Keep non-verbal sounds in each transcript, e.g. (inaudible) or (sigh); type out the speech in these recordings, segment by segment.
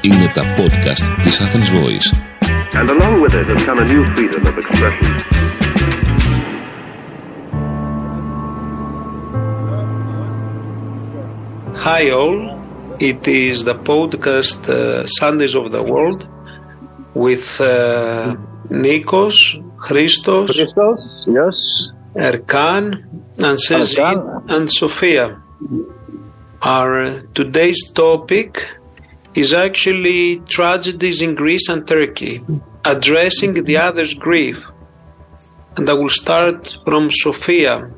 Είναι τα podcast της Athens Voice. And along with it has come a new freedom of expression. Hi all, it is the podcast uh, Sundays of the World with uh, Nikos, Christos, Christos, yes. Erkan, and Sezin, and Sofia. Our uh, today's topic is actually tragedies in Greece and Turkey, addressing the other's grief. And I will start from Sofia.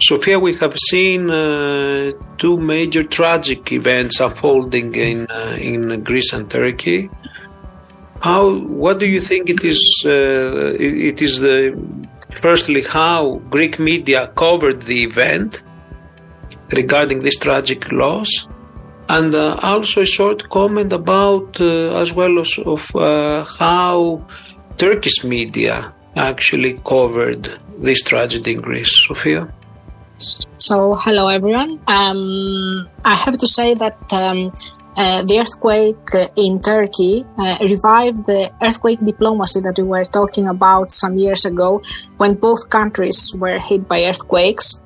Sofia, we have seen uh, two major tragic events unfolding in uh, in Greece and Turkey. How? What do you think it is? Uh, it is the firstly how Greek media covered the event regarding this tragic loss, and uh, also a short comment about uh, as well as of uh, how Turkish media actually covered this tragedy in Greece. Sofia. So, hello everyone. Um, I have to say that um, uh, the earthquake uh, in Turkey uh, revived the earthquake diplomacy that we were talking about some years ago when both countries were hit by earthquakes.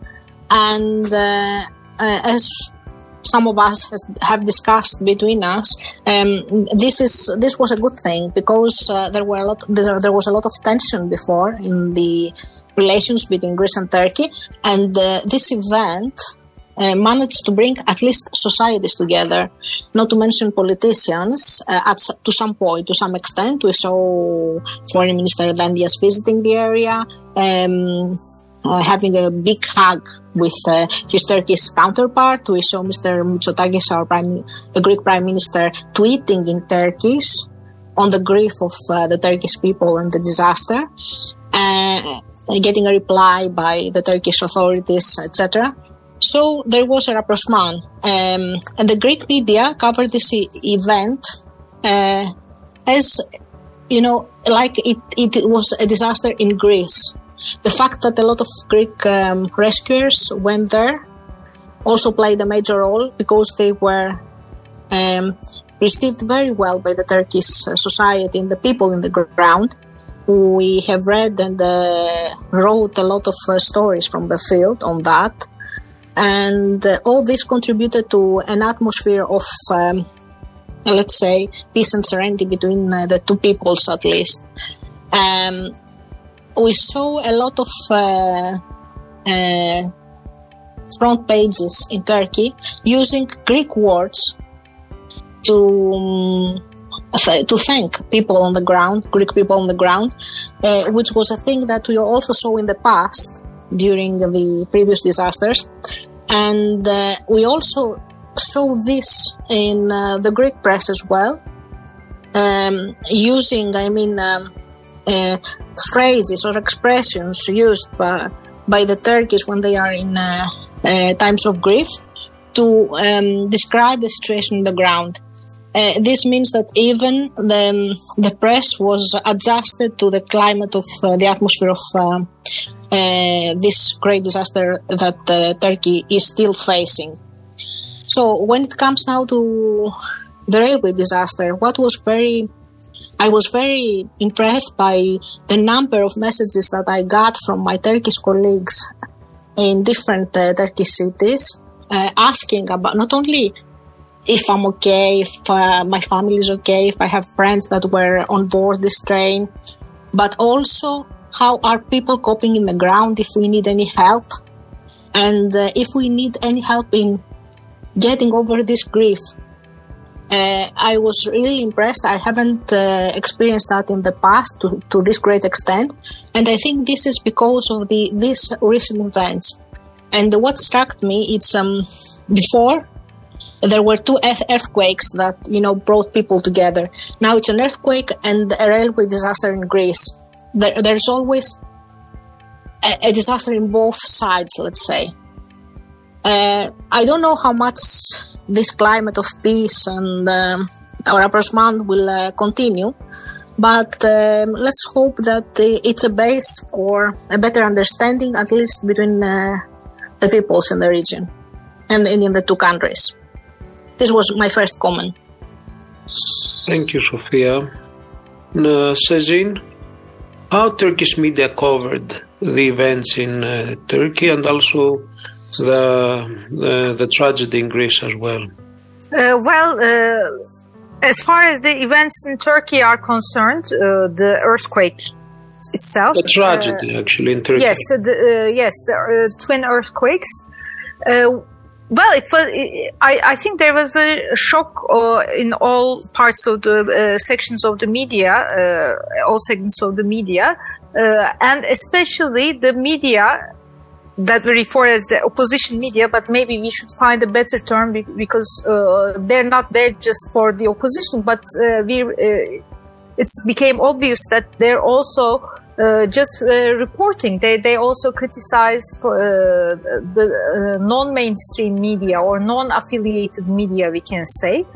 And uh, uh, as some of us has, have discussed between us, um, this is this was a good thing because there were a lot there, there was a lot of tension before in the relations between Greece and Turkey, and this event uh, managed to bring at least societies together, not to mention politicians. Uh, at to some point, to some extent, we saw Foreign Minister Dendias visiting the area. Um, uh, having a big hug with uh, his Turkish counterpart. We saw Mr. Mitsotakis, our prime, the Greek Prime Minister, tweeting in Turkish on the grief of uh, the Turkish people and the disaster, uh, getting a reply by the Turkish authorities, etc. So there was a rapprochement, um, and the Greek media covered this event uh, as you know, like it, it was a disaster in Greece. The fact that a lot of Greek um, rescuers went there also played a major role because they were um, received very well by the Turkish uh, society and the people in the ground. We have read and uh, wrote a lot of uh, stories from the field on that. And all this contributed to an atmosphere of, um, let's say, peace and serenity between uh, the two peoples at least. Um, we saw a lot of uh, uh, front pages in Turkey using Greek words to um, to thank people on the ground, Greek people on the ground, uh, which was a thing that we also saw in the past during the previous disasters, and uh, we also saw this in uh, the Greek press as well, um, using, I mean. Um, uh, phrases or expressions used by, by the Turkish when they are in uh, uh, times of grief to um, describe the situation on the ground. Uh, this means that even the, the press was adjusted to the climate of uh, the atmosphere of uh, this great disaster that uh, Turkey is still facing. So, when it comes now to the railway disaster, what was very I was very impressed by the number of messages that I got from my Turkish colleagues in different uh, Turkish cities uh, asking about not only if I'm okay, if uh, my family is okay, if I have friends that were on board this train, but also how are people coping in the ground if we need any help and uh, if we need any help in getting over this grief uh, I was really impressed. I haven't uh, experienced that in the past to, to this great extent, and I think this is because of the these recent events. And what struck me, it's um, before there were two earthquakes that you know brought people together. Now it's an earthquake and a railway disaster in Greece. There, there's always a, a disaster in both sides. Let's say. Uh, I don't know how much this climate of peace and um, our rapprochement will uh, continue. But um, let's hope that it's a base for a better understanding, at least between uh, the peoples in the region. and, in the two countries. This was my first comment. Thank you, Sophia. Uh, Sezin, how Turkish media covered the events in uh, Turkey and also the, the, the tragedy in Greece as well? Uh, well, uh, as far as the events in Turkey are concerned, uh, the earthquake itself. The tragedy, actually, in Turkey. Yes, the, yes, the twin earthquakes. Well, it was. I, I think there was a shock uh, in all parts of the uh, sections of the media, uh, all segments of the media, and especially the media that we refer as the opposition media, but maybe we should find a better term because uh, they're not there just for the opposition, but uh, we, uh, it became obvious that they're also uh, just uh, reporting. They, they also criticized uh, the non-mainstream media or non-affiliated media, we can say,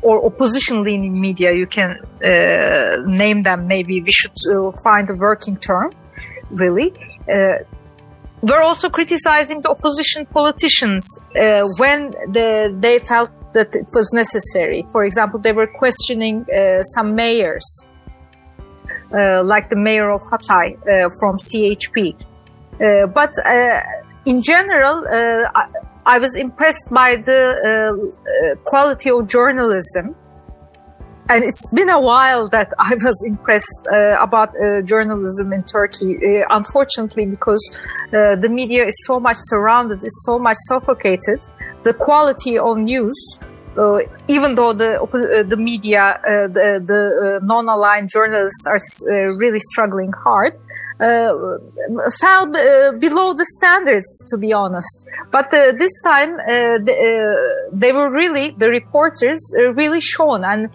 or opposition-leaning media. You can name them. Maybe we should find a working term, really we're also criticizing the opposition politicians uh, when the, they felt that it was necessary. For example, they were questioning uh, some mayors, uh, like the mayor of Hatay uh, from CHP. Uh, but uh, in general, I, I, was impressed by the quality of journalism and it's been a while that I was impressed uh, about uh, journalism in Turkey. Uh, unfortunately, because uh, the media is so much surrounded, it's so much suffocated. The quality of news, uh, even though the uh, the media, the, the non-aligned journalists are really struggling hard, uh, fell uh, below the standards, to be honest. But uh, this time, the, they were really, the reporters really shown. And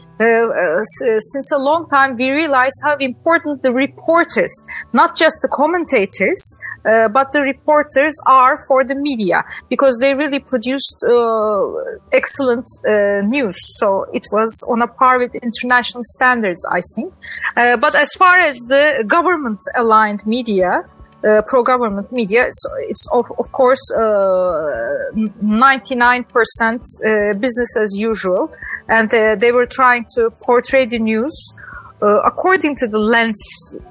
since a long time, we realized how important the reporters, not just the commentators, uh, but the reporters are for the media because they really produced uh, excellent uh, news. So it was on a par with international standards, I think. Uh, but as far as the government aligned media, uh, pro-government media, it's, it's of, of course 99% business as usual, and they were trying to portray the news uh, according to the lens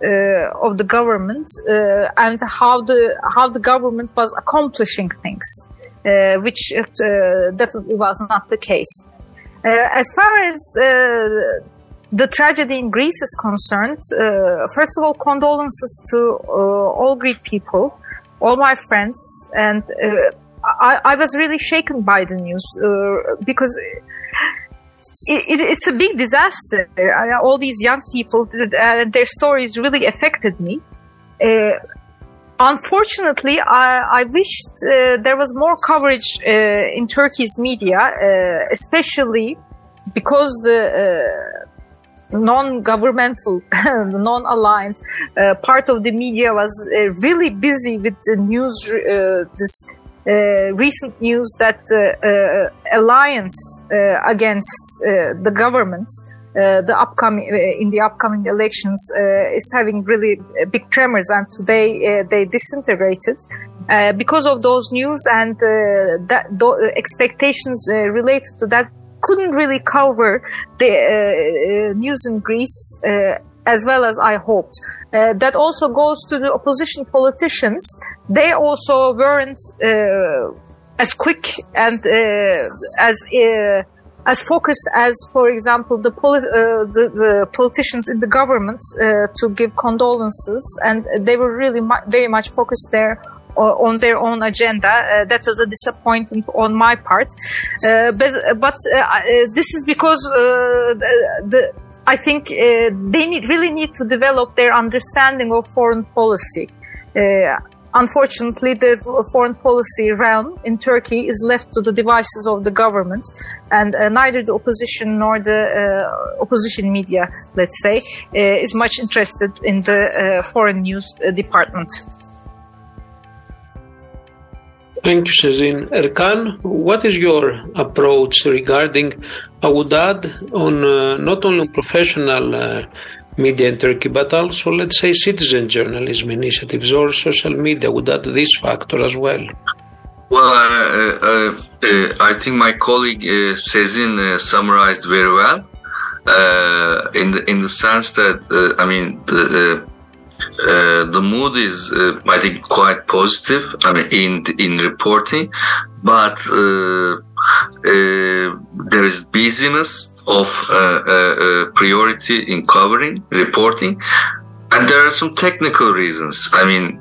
uh, of the government uh, and how the how the government was accomplishing things, uh, which uh, definitely was not the case. Uh, as far as the tragedy in Greece is concerned, first of all, condolences to all Greek people, all my friends, and I, I, was really shaken by the news because it, it, it's a big disaster. Uh, all these young people, uh, their stories really affected me. Uh, unfortunately, I, I wished uh, there was more coverage uh, in Turkey's media, uh, especially because the non-governmental, (laughs) non-aligned part of the media was really busy with the news, this uh, recent news that uh, uh, alliance against the government the upcoming in the upcoming elections is having really big tremors, and today they disintegrated. Uh, because of those news and uh, that expectations uh, related to that couldn't really cover the news in Greece as well as I hoped. Uh, that also goes to the opposition politicians. They also weren't uh, as quick and uh, as uh, as focused as, for example, the, uh, the, the, politicians in the government uh, to give condolences, and they were really mu- very much focused there on their own agenda. Uh, that was a disappointment on my part. Uh, but, but uh, this is because the, the, I think uh, they need, really need to develop their understanding of foreign policy. Uh, unfortunately, the foreign policy realm in Turkey is left to the devices of the government, and uh, neither the opposition nor the uh, opposition media, let's say, uh, is much interested in the uh, foreign news department. Thank you, Sezin. Erkan, what is your approach regarding, I would add, on uh, not only professional uh, media in Turkey, but also, let's say, citizen journalism initiatives or social media? Would add this factor as well? Well, uh, uh, uh, I think my colleague uh, Sezin summarized very well, in the in the sense that I mean the uh, the mood is uh, I think quite positive. I mean in in reporting, but uh, uh, there is busyness of priority in covering reporting. And there are some technical reasons. I mean,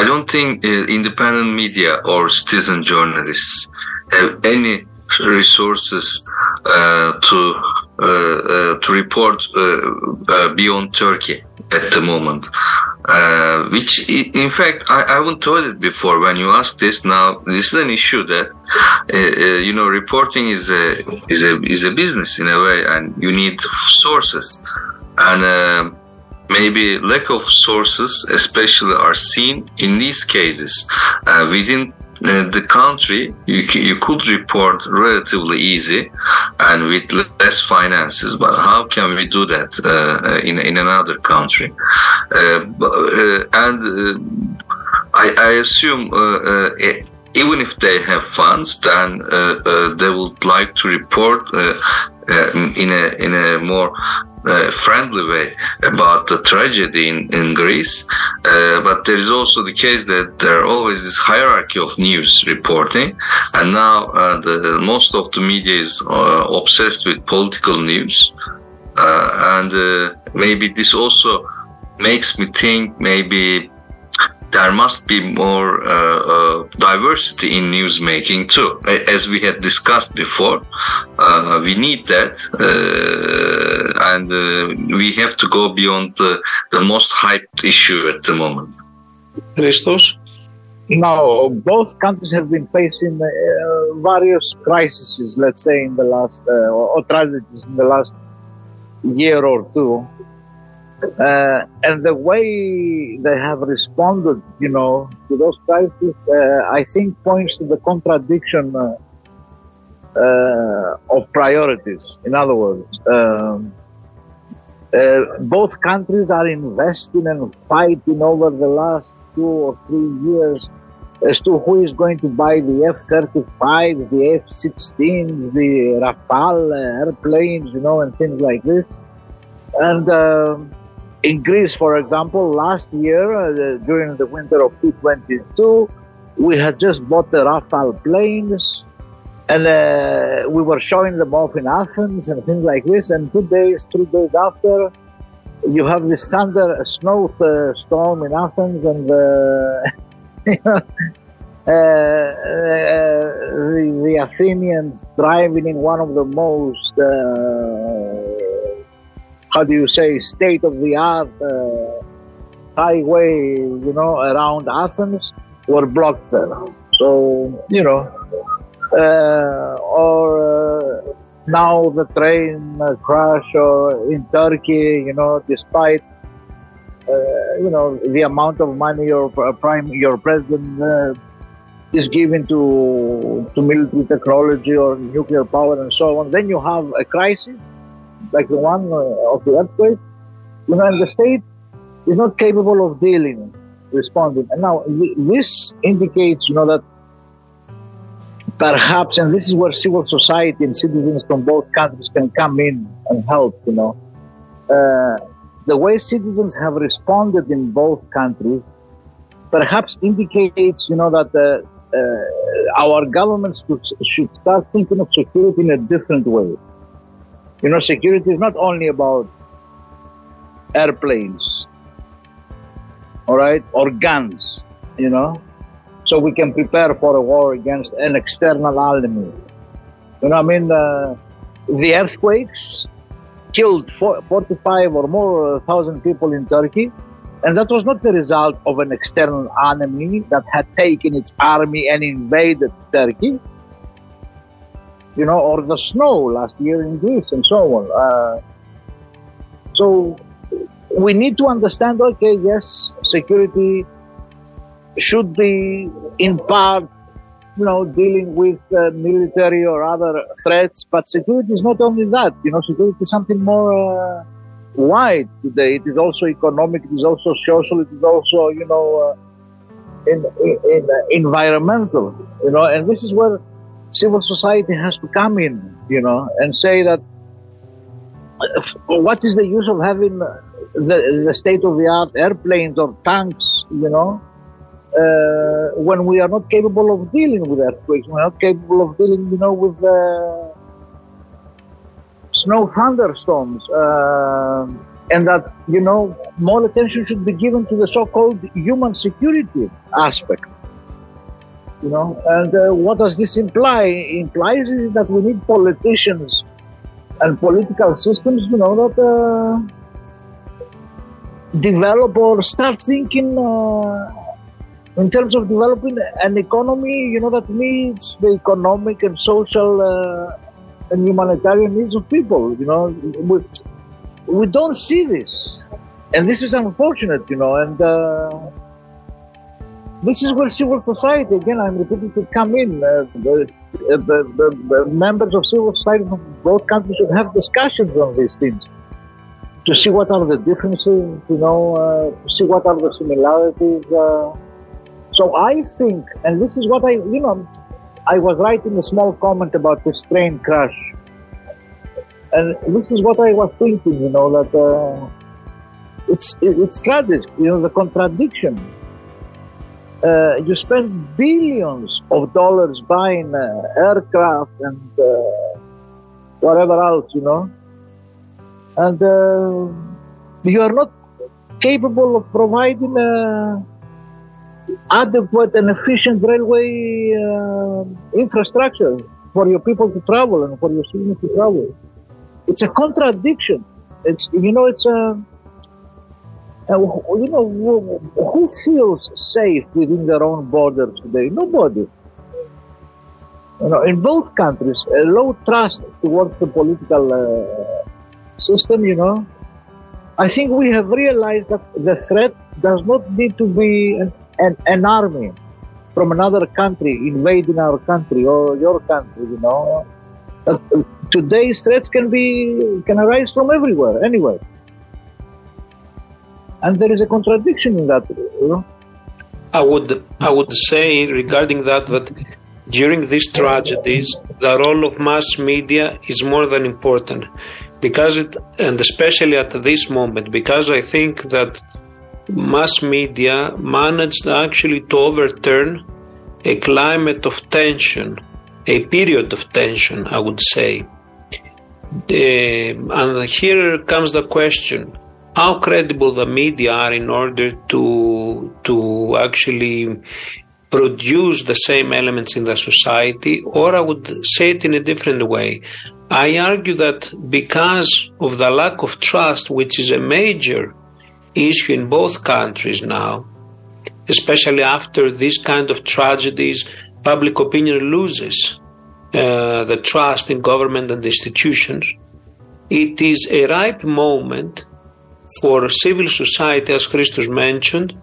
I don't think independent media or citizen journalists have any resources uh, to uh, uh, to report beyond Turkey at the moment. Uh, which, in fact, I, I haven't told it before. When you ask this now, this is an issue that uh, uh, you know reporting is a is a is a business in a way, and you need sources, and uh, maybe lack of sources, especially, are seen in these cases uh, within. Uh, the country you, you could report relatively easy and with less finances but how can we do that uh, in, in another country? Uh, uh, and uh, I, I assume uh, uh, e- even if they have funds, then uh, uh, they would like to report uh, uh, in a in a more uh, friendly way about the tragedy in, in Greece. Uh, but there is also the case that there are always this hierarchy of news reporting, and now uh, the most of the media is uh, obsessed with political news, uh, and uh, maybe this also makes me think maybe there must be more uh, uh, diversity in news making too. As we had discussed before, uh, we need that, uh, and uh, we have to go beyond the, the most hyped issue at the moment. Christos? Now, both countries have been facing uh, various crises, let's say, in the last, uh, or, or tragedies in the last year or two. Uh, and the way they have responded, you know, to those crises, uh, I think points to the contradiction uh, uh, of priorities. In other words, um, uh, both countries are investing and fighting over the last two or three years as to who is going to buy the F-35s, the F-16s, the Rafale airplanes, you know, and things like this. And um in Greece, for example, last year uh, during the winter of 2022, we had just bought the Rafale planes, and uh, we were showing them off in Athens and things like this. And two days, three days after, you have this thunder, snow uh, storm in Athens, and (laughs) uh, uh, the, the Athenians driving in one of the most, uh, how do you say, state of the art uh, highway, you know, around Athens were blocked there. So, you know, uh, or uh, now the train crash or in Turkey, you know, despite uh, you know the amount of money your pr- prime your president uh, is given to to military technology or nuclear power and so on. Then you have a crisis like the one uh, of the earthquake, you know, and the state is not capable of dealing, responding. And now this indicates, you know, that perhaps, and this is where civil society and citizens from both countries can come in and help, you know. Uh, the way citizens have responded in both countries perhaps indicates, you know, that uh, uh, our governments should start thinking of security in a different way. You know, security is not only about airplanes, all right, or guns, you know, so we can prepare for a war against an external enemy. You know, I mean, uh, the earthquakes killed four, 45 or more uh, thousand people in Turkey, and that was not the result of an external enemy that had taken its army and invaded Turkey. You know, or the snow last year in Greece and so on. Uh, so we need to understand okay, yes, security should be in part, you know, dealing with uh, military or other threats, but security is not only that. You know, security is something more uh, wide today. It is also economic, it is also social, it is also, you know, in, in, in environmental, you know, and this is where civil society has to come in, you know, and say that what is the use of having the, the state of the art airplanes or tanks, you know, uh, when we are not capable of dealing with earthquakes, we're not capable of dealing, you know, with uh, snow thunderstorms, uh, and that you know more attention should be given to the so-called human security aspect. You know, and uh, what does this imply? It implies is that we need politicians and political systems, you know, that uh, develop or start thinking uh, in terms of developing an economy, you know, that meets the economic and social uh, and humanitarian needs of people. You know, we, we don't see this, and this is unfortunate. You know, and uh, this is where civil society, again, I'm repeating, to come in. Uh, the, the, the, the, members of civil society from both countries should have discussions on these things to see what are the differences, you know, uh, to see what are the similarities. Uh. so I think, and this is what I, you know, I was writing a small comment about this train crash. And this is what I was thinking, you know, that uh, it's, it's tragic, you know, the contradiction. Uh, you spend billions of dollars buying uh, aircraft and uh, whatever else, you know, and uh, you are not capable of providing uh, adequate and efficient railway infrastructure for your people to travel and for your citizens to travel. It's a contradiction. It's you know it's a uh, you know who feels safe within their own borders today? Nobody. You know, in both countries, a low trust towards the political uh, system. You know, I think we have realized that the threat does not need to be an an, an army from another country invading our country or your country, you know. Uh, today's threats can be can arise from everywhere, anywhere. And there is a contradiction in that, you know. I would I would say regarding that that during these tragedies the role of mass media is more than important because it and especially at this moment because I think that mass media managed actually to overturn a climate of tension, a period of tension, I would say. Uh, and here comes the question how credible the media are in order to to actually produce the same elements in the society or i would say it in a different way i argue that because of the lack of trust which is a major issue in both countries now, especially after these kind of tragedies, public opinion loses uh, the trust in government and institutions. It is a ripe moment for civil society, as Christos mentioned,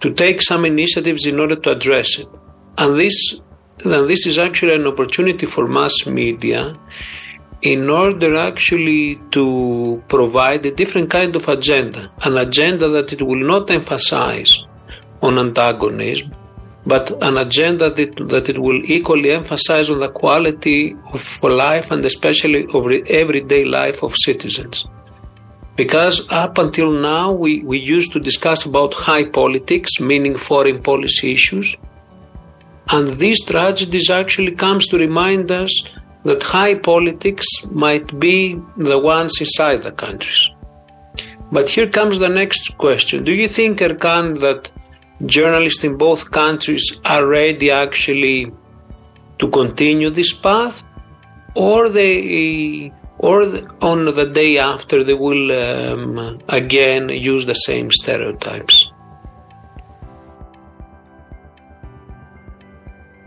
to take some initiatives in order to address it. And this, and this is actually an opportunity for mass media in order actually to provide a different kind of agenda, an agenda that it will not emphasize on antagonism, but an agenda that, that it will equally emphasize on the quality of life and especially of everyday life of citizens. Because up until now we, we used to discuss about high politics, meaning foreign policy issues, and these tragedies actually comes to remind us that high politics might be the ones inside the countries. But here comes the next question. Do you think, Erkan, that journalists in both countries are ready actually to continue this path? Or they, or on the day after they will um, again use the same stereotypes?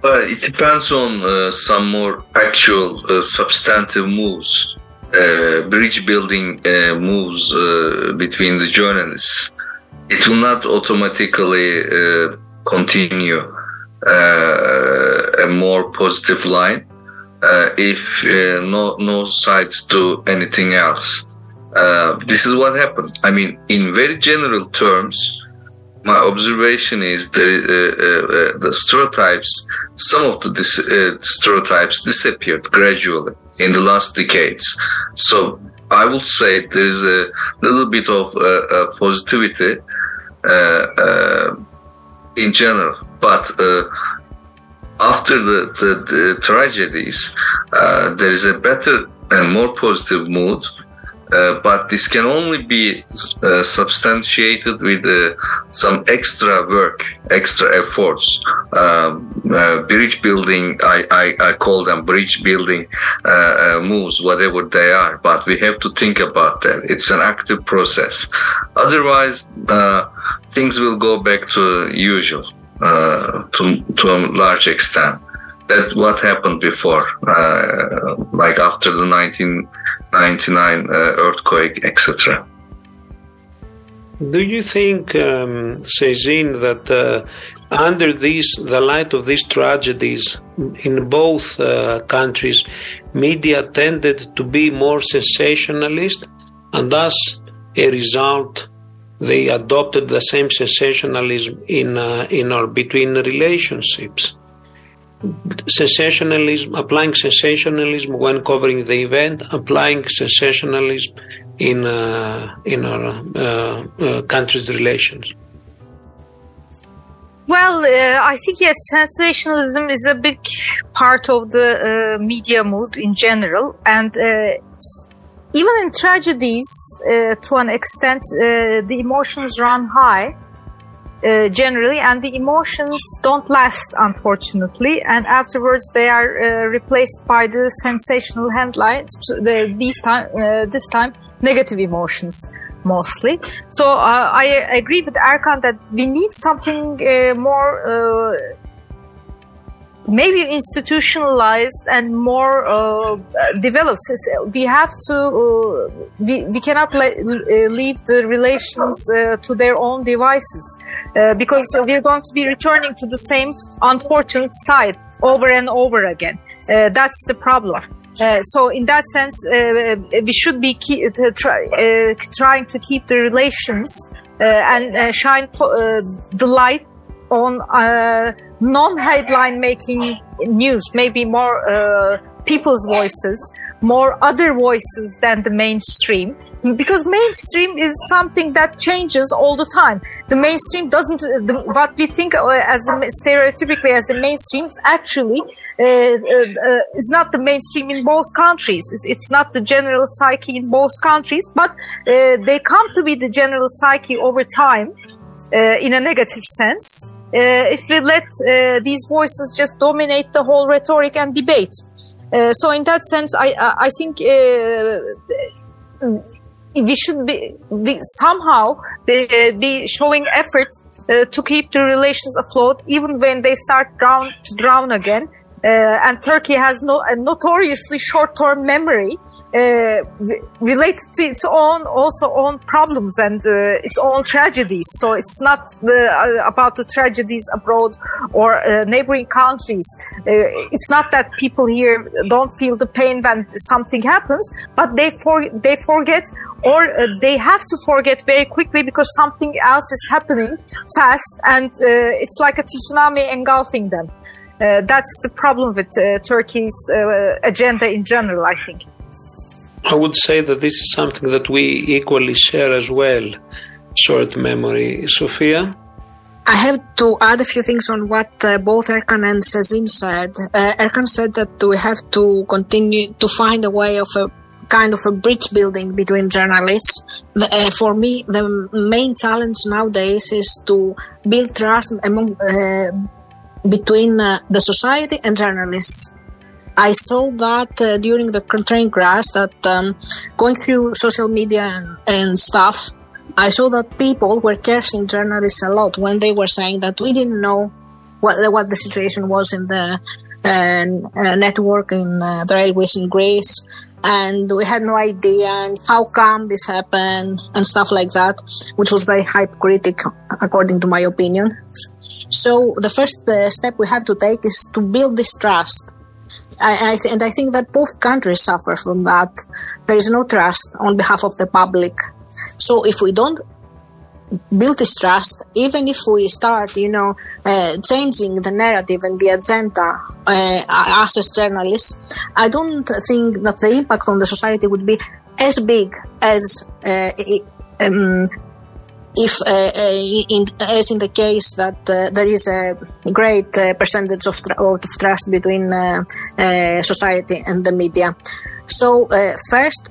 Well, it depends on uh, some more actual uh, substantive moves, uh, bridge building uh, moves uh, between the journalists. It will not automatically uh, continue a more positive line if no no sides do anything else. this is what happened. I mean, in very general terms, my observation is that uh, uh, the stereotypes, some of the dis- uh, stereotypes disappeared gradually in the last decades. So I would say there is a little bit of uh, positivity in general, but after the, the, the tragedies, there is a better and more positive mood uh, but this can only be uh, substantiated with uh, some extra work, extra efforts. Um, uh, bridge building, I, I, I, call them bridge building uh, moves, whatever they are. But we have to think about that. It's an active process. Otherwise, things will go back to usual to, to a large extent. That what happened before, like after the 1999 uh, earthquake, etc. Do you think, um, that uh, under these, the light of these tragedies in both uh, countries, media tended to be more sensationalist, and thus, a result, they adopted the same sensationalism in uh, in or between relationships? sensationalism, applying sensationalism when covering the event, applying sensationalism in uh, in our uh, uh, country's relations. Well, uh, I think yes, sensationalism is a big part of the uh, media mood in general, and uh, even in tragedies, to an extent, the emotions run high uh, generally, and the emotions don't last, unfortunately, and afterwards they are uh, replaced by the sensational headlines. The, these time, uh, this time, negative emotions mostly. So uh, I agree with Erkan that we need something uh, more uh, maybe institutionalized and more uh, developed. We have to, uh, we, we cannot uh, leave the relations uh, to their own devices uh, because we're going to be returning to the same unfortunate side over and over again. Uh, that's the problem. so in that sense, we should be try, trying to keep the relations and shine the light on uh, non-headline making news, maybe more uh, people's voices, more other voices than the mainstream. Because mainstream is something that changes all the time. The mainstream doesn't, the, what we think uh, as stereotypically as the mainstream is actually uh, uh, uh, is not the mainstream in both countries. It's, it's, not the general psyche in both countries, but they come to be the general psyche over time in a negative sense uh, if we let uh, these voices just dominate the whole rhetoric and debate. Uh, so in that sense, I I think we should be, be somehow be, be, showing effort uh, to keep the relations afloat even when they start drown, to drown again. Uh, and Turkey has no, a notoriously short-term memory uh, related to its own also own problems and uh, its own tragedies. So it's not the, uh, about the tragedies abroad or uh, neighboring countries. Uh, it's not that people here don't feel the pain when something happens, but they for, they forget or uh, they have to forget very quickly because something else is happening fast and it's like a tsunami engulfing them. that's the problem with Turkey's agenda in general, I think. I would say that this is something that we equally share as well. Short memory. Sophia? I have to add a few things on what uh, both Erkan and Sezin said. Uh, Erkan said that we have to continue to find a way of a kind of a bridge building between journalists. Uh, for me, the main challenge nowadays is to build trust among uh, between uh, the society and journalists. I saw that uh, during the train crash that um, going through social media and, and, stuff, I saw that people were cursing journalists a lot when they were saying that we didn't know what what the situation was in the uh, uh network in uh, the railways in Greece, and we had no idea and how come this happened and stuff like that, which was very hypocritical according to my opinion. So the first uh, step we have to take is to build this trust I, I th- and I think that both countries suffer from that. There is no trust on behalf of the public. So if we don't build this trust, even if we start, you know, uh, changing the narrative and the agenda uh, us as journalists, I don't think that the impact on the society would be as big as uh, um, if, uh, uh, in, as in the case that uh, there is a great uh, percentage of, of, trust between uh, uh, society and the media. So, first,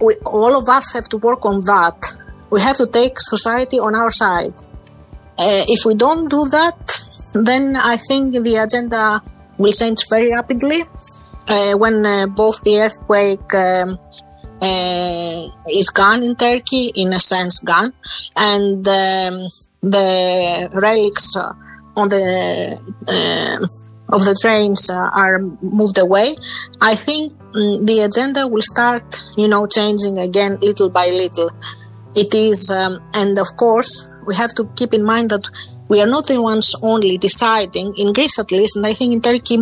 we, all of us have to work on that. We have to take society on our side. if we don't do that, then I think the agenda will change very rapidly. when both the earthquake um, uh, is gone in Turkey, in a sense, gone, and um, the relics on the uh, of the trains are moved away. I think um, the agenda will start, you know, changing again little by little. It is, um, and of course, we have to keep in mind that we are not the ones only deciding in Greece, at least, and I think in Turkey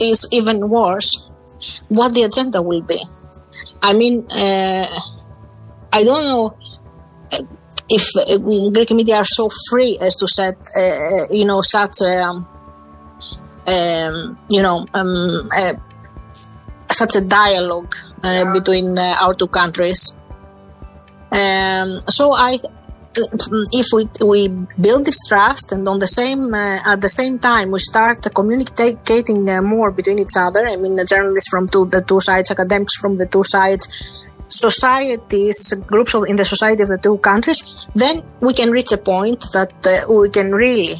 is even worse what the agenda will be. I mean, uh, I don't know if uh, Greek media are so free as to set, uh, uh you know, such, um, um, you know, um, uh, such a dialogue uh, between our two countries. Um, so I if we we build this trust and on the same uh, at the same time we start communicating uh, more between each other. I mean journalists from two, the two sides academics from the two sides societies groups of, in the society of the two countries then we can reach a point that uh, we can really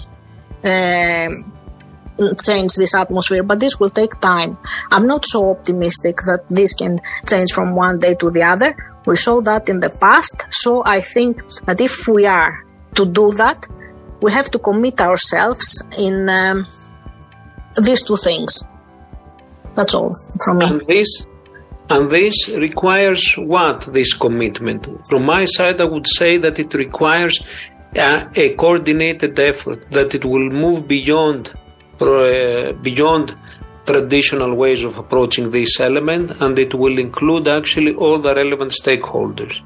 um, change this atmosphere, but this will take time. I'm not so optimistic that this can change from one day to the other. We saw that in the past. So I think that if we are to do that, we have to commit ourselves in um, these two things. That's all from me. And this, and this requires what? This commitment. From my side, I would say that it requires a, a coordinated effort. That it will move beyond, beyond traditional ways of approaching this element and it will include actually all the relevant stakeholders.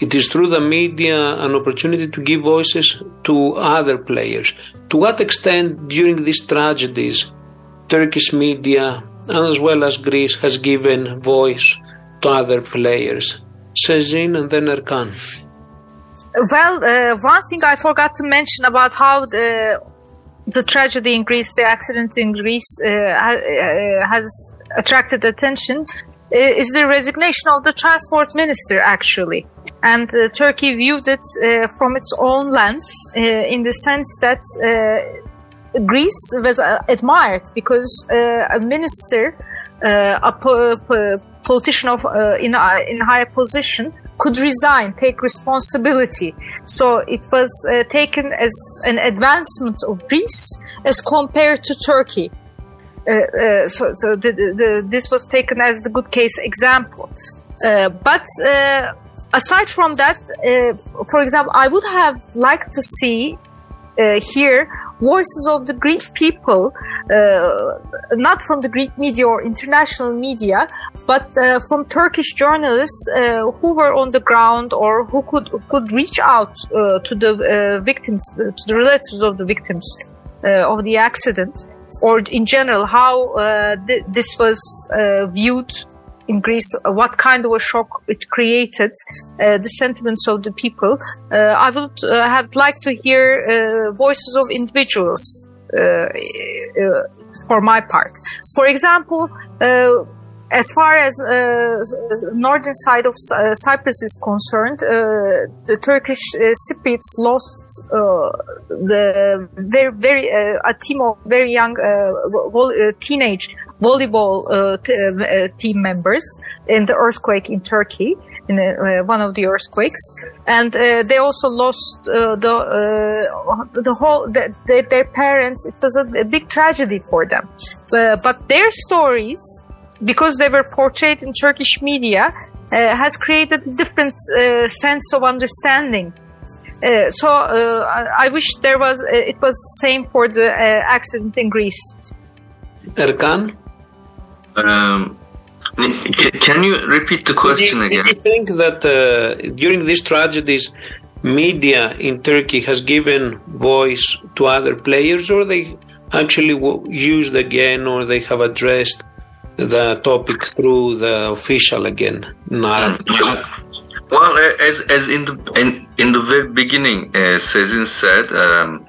It is through the media an opportunity to give voices to other players. To what extent during these tragedies Turkish media as well as Greece has given voice to other players? Sezin and then Erkan. Well, uh, one thing I forgot to mention about how the the tragedy in Greece, the accident in Greece, uh, uh, has attracted attention is the resignation of the transport minister, actually. And uh, Turkey viewed it uh, from its own lens in the sense that Greece was admired because a minister, a po- po- politician of, in, in a higher position, could resign, take responsibility. So it was uh, taken as an advancement of Greece as compared to Turkey. Uh, uh, so, so the, the, this was taken as the good case example. Uh, but uh, aside from that, uh, for example, I would have liked to see uh, here voices of the Greek people, uh, not from the Greek media or international media, but uh, from Turkish journalists uh, who were on the ground or who could could reach out to the victims, to the relatives of the victims of the accident, or in general how th- this was viewed in Greece, uh, what kind of a shock it created, uh, the sentiments of the people. Uh, I would have liked to hear voices of individuals for my part. For example, as far as uh, northern side of uh, Cyprus is concerned, uh, the Turkish Cypriots lost the very very a team of very young teenage volleyball uh, t- uh, team members in the earthquake in Turkey, in uh, one of the earthquakes, and they also lost the the whole the, their parents. It was a, a, big tragedy for them, but their stories, because they were portrayed in Turkish media, has created a different sense of understanding uh, so uh, I, wish there was uh, it was the same for the accident in Greece. Erkan? Um, can you repeat the question do you, again? Do you think that uh, during these tragedies, media in Turkey has given voice to other players, or they actually used again, or they have addressed the topic through the official again narrative? Well, as, as in the in, in the very beginning, uh, Sezin said, um,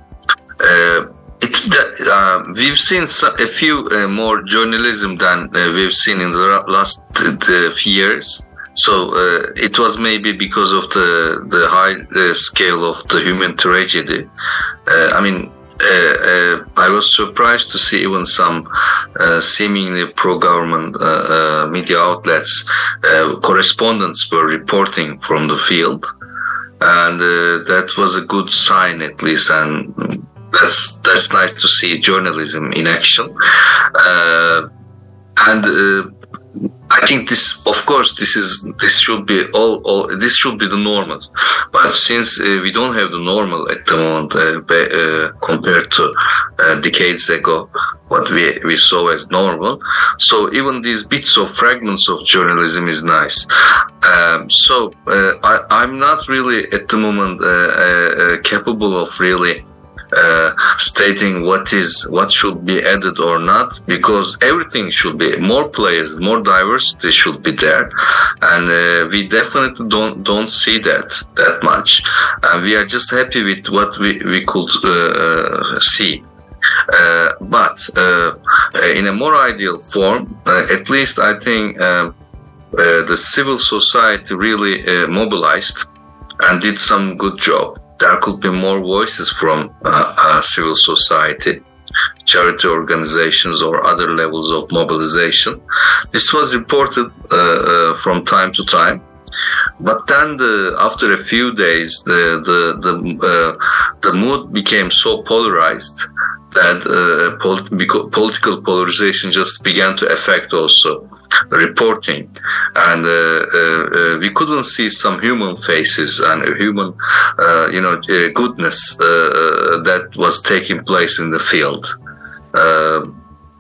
uh, (coughs) uh, we've seen a few uh, more journalism than uh, we've seen in the last few years. So uh, it was maybe because of the the high uh, scale of the human tragedy. Uh, I mean, I was surprised to see even some seemingly pro-government media outlets correspondents were reporting from the field, and that was a good sign at least. And that's that's nice to see journalism in action. Uh, and uh, I think this, of course, this is this should be all, all this should be the normal. But since uh, we don't have the normal at the moment uh, uh, compared to uh, decades ago, what we we saw as normal, so even these bits of fragments of journalism is nice. Um, so I, am not really at the moment capable of really uh, stating what is what should be added or not because everything should be more players more diversity should be there. And uh, we definitely don't don't see that that much. And we are just happy with what we, we could uh, see. Uh, but uh, in a more ideal form at least i think the civil society really mobilized and did some good job there could be more voices from uh, civil society, charity organizations, or other levels of mobilization. This was reported uh, uh, from time to time. But then, the, after a few days, the the the, uh, the mood became so polarized that uh, polit- political polarization just began to affect also reporting, and uh, uh, uh, we couldn't see some human faces and human, you know, goodness that was taking place in the field.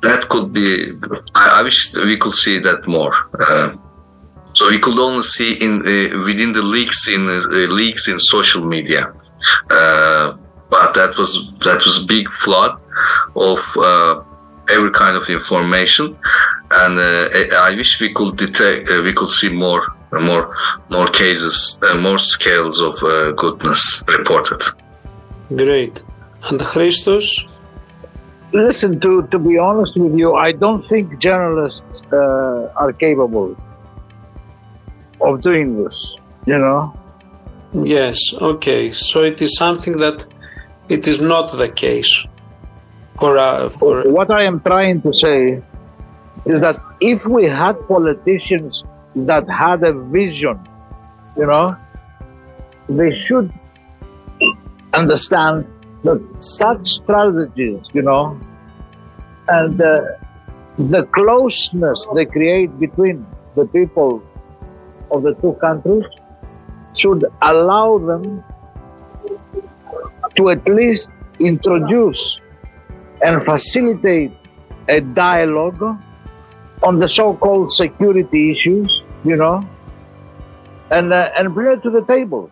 that could be. I, I, wish we could see that more. So we could only see in uh, within the leaks in uh, leaks in social media, uh, but that was that was big flood of every kind of information, and uh, I wish we could detect, uh, we could see more, more, more cases, uh, more scales of goodness reported. Great. And Christos? Listen, to, to be honest with you, I don't think journalists uh, are capable of doing this, you know? Yes, okay. So it is something that it is not the case. For, uh, for what I am trying to say is that if we had politicians that had a vision, you know, they should understand that such strategies, you know, and uh, the closeness they create between the people of the two countries should allow them to at least introduce and facilitate a dialogue on the so-called security issues, you know, and uh, and bring it to the table.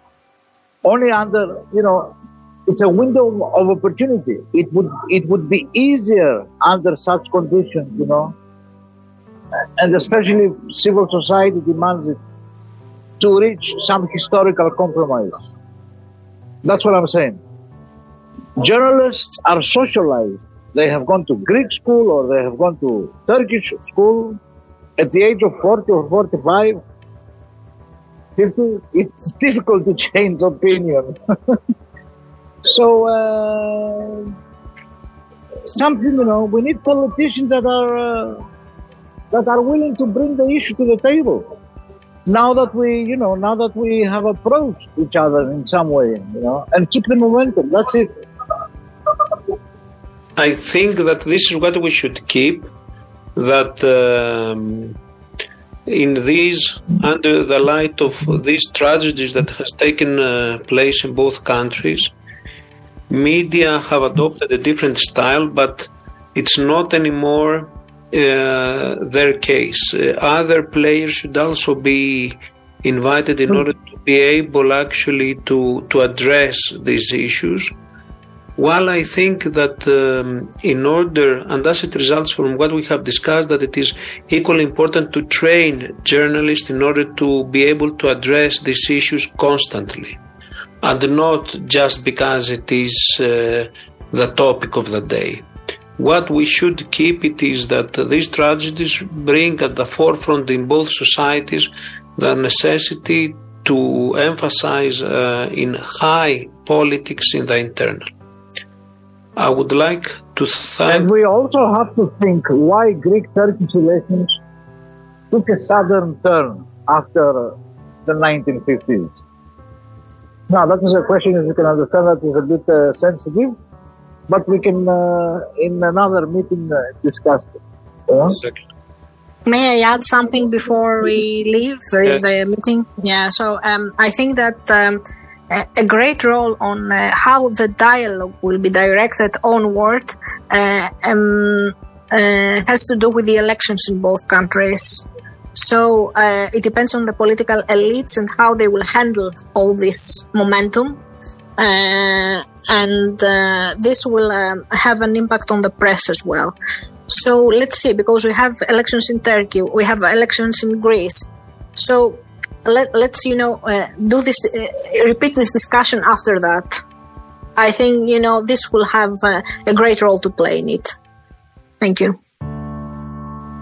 Only under, you know, it's a window of opportunity. It would it would be easier under such conditions, you know, and especially if civil society demands it to reach some historical compromise. That's what I'm saying. Journalists are socialized they have gone to Greek school or they have gone to Turkish school at the age of 40 or 45. 50, it's (laughs) difficult to change opinion. (laughs) so, uh, something, you know, we need politicians that are, uh, that are willing to bring the issue to the table. Now that we, you know, now that we have approached each other in some way, you know, and keep the momentum. That's it. I think that this is what we should keep. That um, in these, under the light of these tragedies that has taken uh, place in both countries, media have adopted a different style, but it's not anymore uh, their case. Uh, other players should also be invited in order to be able actually to, to address these issues. While I think that um, in order, and as it results from what we have discussed, that it is equally important to train journalists in order to be able to address these issues constantly and not just because it is uh, the topic of the day. What we should keep it is that these tragedies bring at the forefront in both societies the necessity to emphasize uh, in high politics in the internal. I would like to thank. And we also have to think why Greek Turkish relations took a sudden turn after the 1950s. Now, that is a question, as you can understand, that is a bit uh, sensitive, but we can, uh, in another meeting, uh, discuss it. Uh, Exactly. May I add something before we leave Yes. the meeting? Yeah, so um, I think that um, a, great role on uh, how the dialogue will be directed onward uh, um, uh, has to do with the elections in both countries. So uh, it depends on the political elites and how they will handle all this momentum. Uh, and uh, this will um, have an impact on the press as well. So let's see, because we have elections in Turkey, we have elections in Greece. So let, let's, you know, uh, do this, uh, repeat this discussion after that. I think, you know, this will have uh, a great role to play in it. Thank you.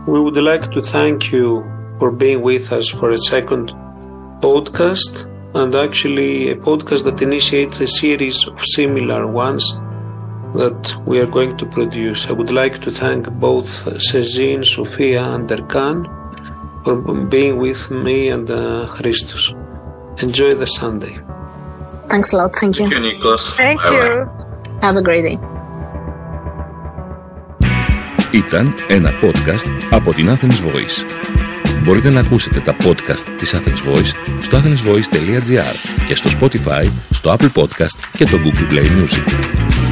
We would like to thank you for being with us for a second podcast and actually a podcast that initiates a series of similar ones that we are going to produce. I would like to thank both Sezin, Sofia, and Erkan for being with me and uh, Christos. Enjoy the Sunday. Thanks a lot. Thank you. Thank you, Nikos. Thank Bye-bye. you. Have a great day. Ήταν ένα podcast από την Athens Voice. Μπορείτε να ακούσετε τα podcast της Athens Voice στο athensvoice.gr και στο Spotify, στο Apple Podcast και το Google Play Music.